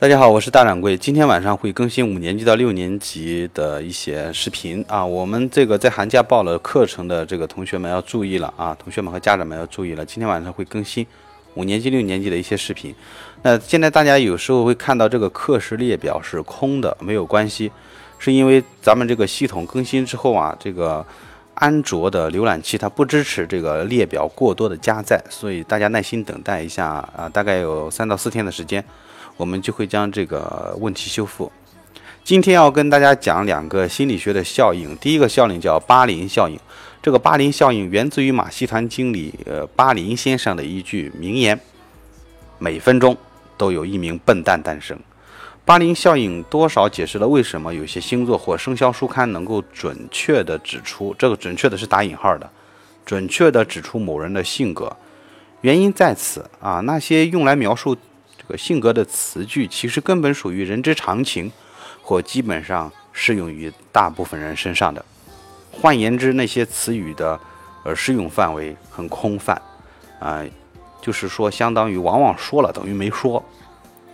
大家好，我是大掌柜。今天晚上会更新五年级到六年级的一些视频啊。我们这个在寒假报了课程的这个同学们要注意了啊，同学们和家长们要注意了。今天晚上会更新五年级、六年级的一些视频。那现在大家有时候会看到这个课时列表是空的，没有关系，是因为咱们这个系统更新之后啊，这个安卓的浏览器它不支持这个列表过多的加载，所以大家耐心等待一下啊，大概有三到四天的时间。我们就会将这个问题修复。今天要跟大家讲两个心理学的效应。第一个效应叫巴林效应。这个巴林效应源自于马戏团经理呃巴林先生的一句名言：“每分钟都有一名笨蛋诞生。”巴林效应多少解释了为什么有些星座或生肖书刊能够准确地指出，这个准确的是打引号的，准确地指出某人的性格。原因在此啊，那些用来描述。性格的词句其实根本属于人之常情，或基本上适用于大部分人身上的。换言之，那些词语的呃适用范围很空泛，啊，就是说相当于往往说了等于没说，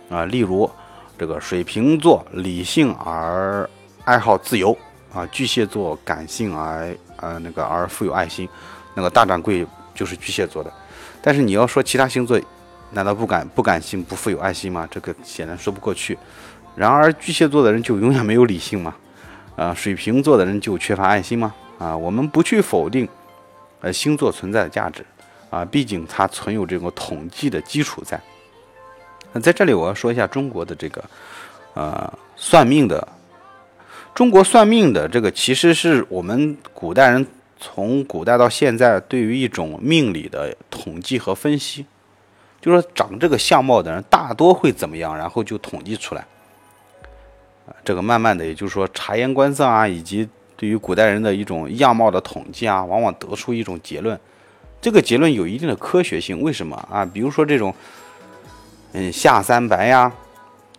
啊，例如这个水瓶座理性而爱好自由，啊，巨蟹座感性而呃那个而富有爱心，那个大掌柜就是巨蟹座的。但是你要说其他星座。难道不感不感性不富有爱心吗？这个显然说不过去。然而巨蟹座的人就永远没有理性吗？啊，水瓶座的人就缺乏爱心吗？啊，我们不去否定，呃，星座存在的价值啊，毕竟它存有这种统计的基础在。那在这里我要说一下中国的这个，呃，算命的，中国算命的这个其实是我们古代人从古代到现在对于一种命理的统计和分析。就说长这个相貌的人大多会怎么样，然后就统计出来。啊，这个慢慢的，也就是说察言观色啊，以及对于古代人的一种样貌的统计啊，往往得出一种结论。这个结论有一定的科学性。为什么啊？比如说这种，嗯，下三白呀，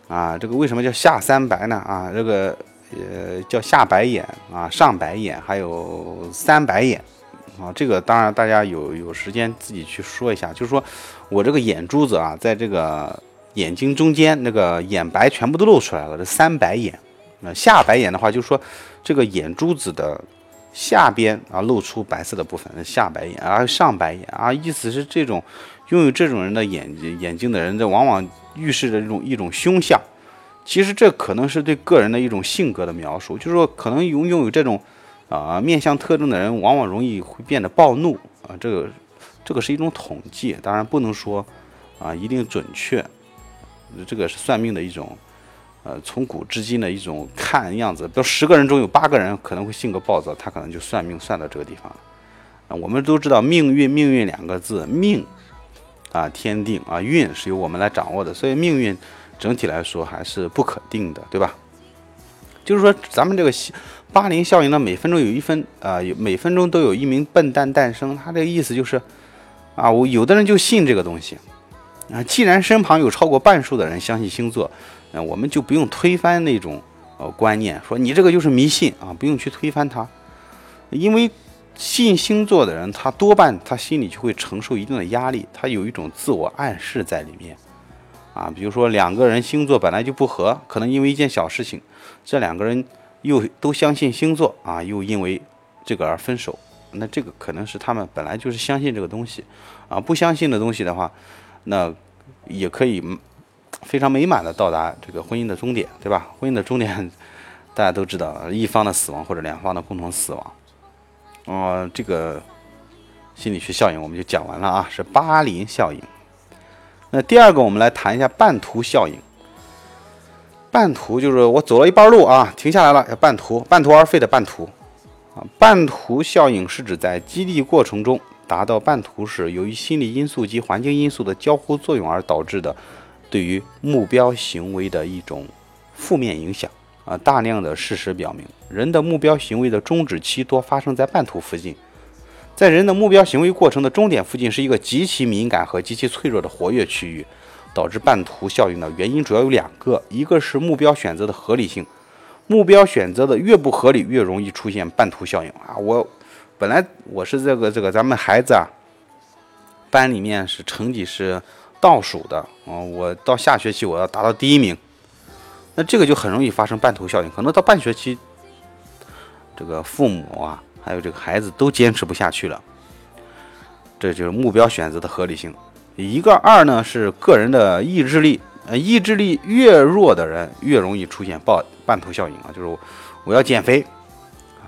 啊，这个为什么叫下三白呢？啊，这个呃叫下白眼啊，上白眼，还有三白眼。啊，这个当然大家有有时间自己去说一下，就是说我这个眼珠子啊，在这个眼睛中间那个眼白全部都露出来了，这三白眼。那下白眼的话，就是说这个眼珠子的下边啊露出白色的部分，下白眼，而上白眼啊，意思是这种拥有这种人的眼睛眼睛的人，这往往预示着一种一种凶相。其实这可能是对个人的一种性格的描述，就是说可能拥拥有这种。啊，面相特征的人往往容易会变得暴怒啊，这个这个是一种统计，当然不能说啊一定准确，这个是算命的一种，呃，从古至今的一种看样子，比如十个人中有八个人可能会性格暴躁，他可能就算命算到这个地方了啊。我们都知道命运，命运两个字，命啊天定啊，运是由我们来掌握的，所以命运整体来说还是不可定的，对吧？就是说咱们这个。巴林效应呢，每分钟有一分啊，每分钟都有一名笨蛋诞生。他这个意思就是，啊，我有的人就信这个东西啊。既然身旁有超过半数的人相信星座，那我们就不用推翻那种呃观念，说你这个就是迷信啊，不用去推翻它。因为信星座的人，他多半他心里就会承受一定的压力，他有一种自我暗示在里面啊。比如说两个人星座本来就不合，可能因为一件小事情，这两个人。又都相信星座啊，又因为这个而分手，那这个可能是他们本来就是相信这个东西啊，不相信的东西的话，那也可以非常美满的到达这个婚姻的终点，对吧？婚姻的终点大家都知道，一方的死亡或者两方的共同死亡。嗯，这个心理学效应我们就讲完了啊，是巴林效应。那第二个，我们来谈一下半途效应。半途就是我走了一半路啊，停下来了，要半途，半途而废的半途啊。半途效应是指在激励过程中达到半途时，由于心理因素及环境因素的交互作用而导致的对于目标行为的一种负面影响啊。大量的事实表明，人的目标行为的终止期多发生在半途附近。在人的目标行为过程的终点附近，是一个极其敏感和极其脆弱的活跃区域。导致半途效应的原因主要有两个，一个是目标选择的合理性，目标选择的越不合理，越容易出现半途效应啊。我本来我是这个这个咱们孩子啊，班里面是成绩是倒数的啊，我到下学期我要达到第一名那这个就很容易发生半途效应，可能到半学期，这个父母啊，还有这个孩子都坚持不下去了。这就是目标选择的合理性。一个二呢是个人的意志力，呃，意志力越弱的人越容易出现半半途效应啊，就是我要减肥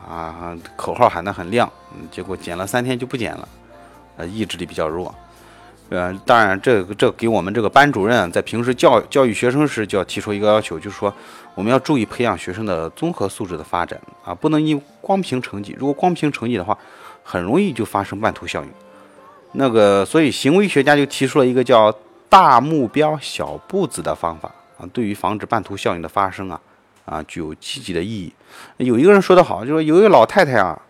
啊，口号喊得很亮，结果减了三天就不减了，呃，意志力比较弱。呃，当然，这这给我们这个班主任在平时教教育学生时就要提出一个要求，就是说我们要注意培养学生的综合素质的发展啊，不能因光凭成绩，如果光凭成绩的话，很容易就发生半途效应。那个，所以行为学家就提出了一个叫大目标小步子的方法啊，对于防止半途效应的发生啊啊，具有积极的意义。有一个人说得好，就说有一个老太太啊，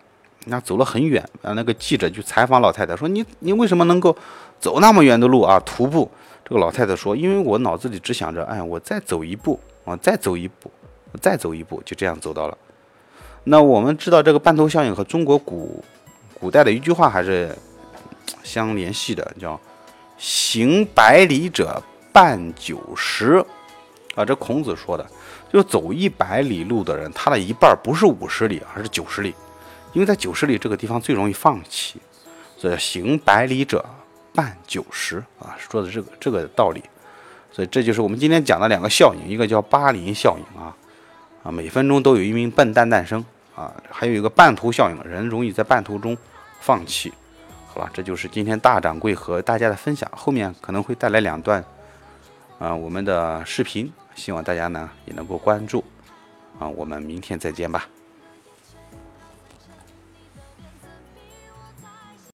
那走了很远啊，那个记者就采访老太太说：“你你为什么能够？”走那么远的路啊，徒步。这个老太太说：“因为我脑子里只想着，哎，我再走一步啊，再走一步，再走一步，就这样走到了。”那我们知道这个半途效应和中国古古代的一句话还是相联系的，叫“行百里者半九十”。啊，这孔子说的，就走一百里路的人，他的一半不是五十里，而是九十里，因为在九十里这个地方最容易放弃。所以，行百里者。半九十啊，说的这个这个道理，所以这就是我们今天讲的两个效应，一个叫巴林效应啊，啊每分钟都有一名笨蛋诞生啊，还有一个半途效应，人容易在半途中放弃。好了，这就是今天大掌柜和大家的分享，后面可能会带来两段啊我们的视频，希望大家呢也能够关注啊，我们明天再见吧。